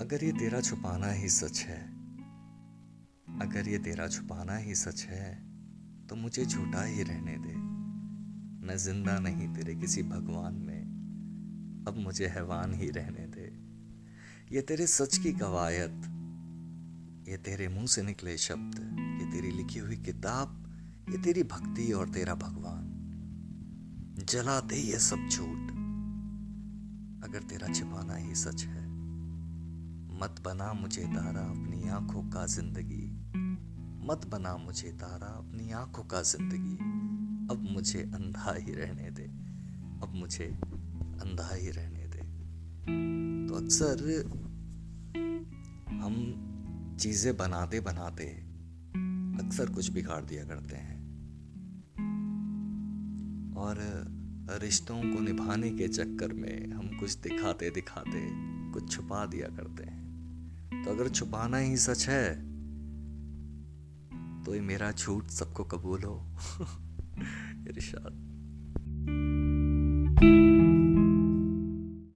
अगर ये तेरा छुपाना ही सच है, अगर ये तेरा छुपाना ही सच है तो मुझे झूठा ही रहने दे। मैं ज़िंदा नहीं तेरे किसी भगवान में, अब मुझे हैवान ही रहने दे। ये तेरे सच की कवायद ये तेरे मुँह से निकले शब्द, ये तेरी लिखी हुई किताब, ये तेरी भक्ति और तेरा भगवान। जला दे ये सब झूठ। अगर तेरा छिपाना ही सच है मत बना मुझे तारा अपनी आँखों का ज़िंदगी। मत बना मुझे तारा अपनी आँखों का ज़िंदगी। अब मुझे अंधा ही रहने दे। अब मुझे अंधा ही रहने दे। तो अक्सर हम चीज़ें बनाते बनाते अक्सर कुछ बिगाड़ दिया करते हैं। और रिश्तों को निभाने के चक्कर में हम कुछ दिखाते दिखाते कुछ छुपा दिया करते हैं। तो अगर छुपाना ही सच है तो ये मेरा झूठ सबको कबूल हो। इरशाद।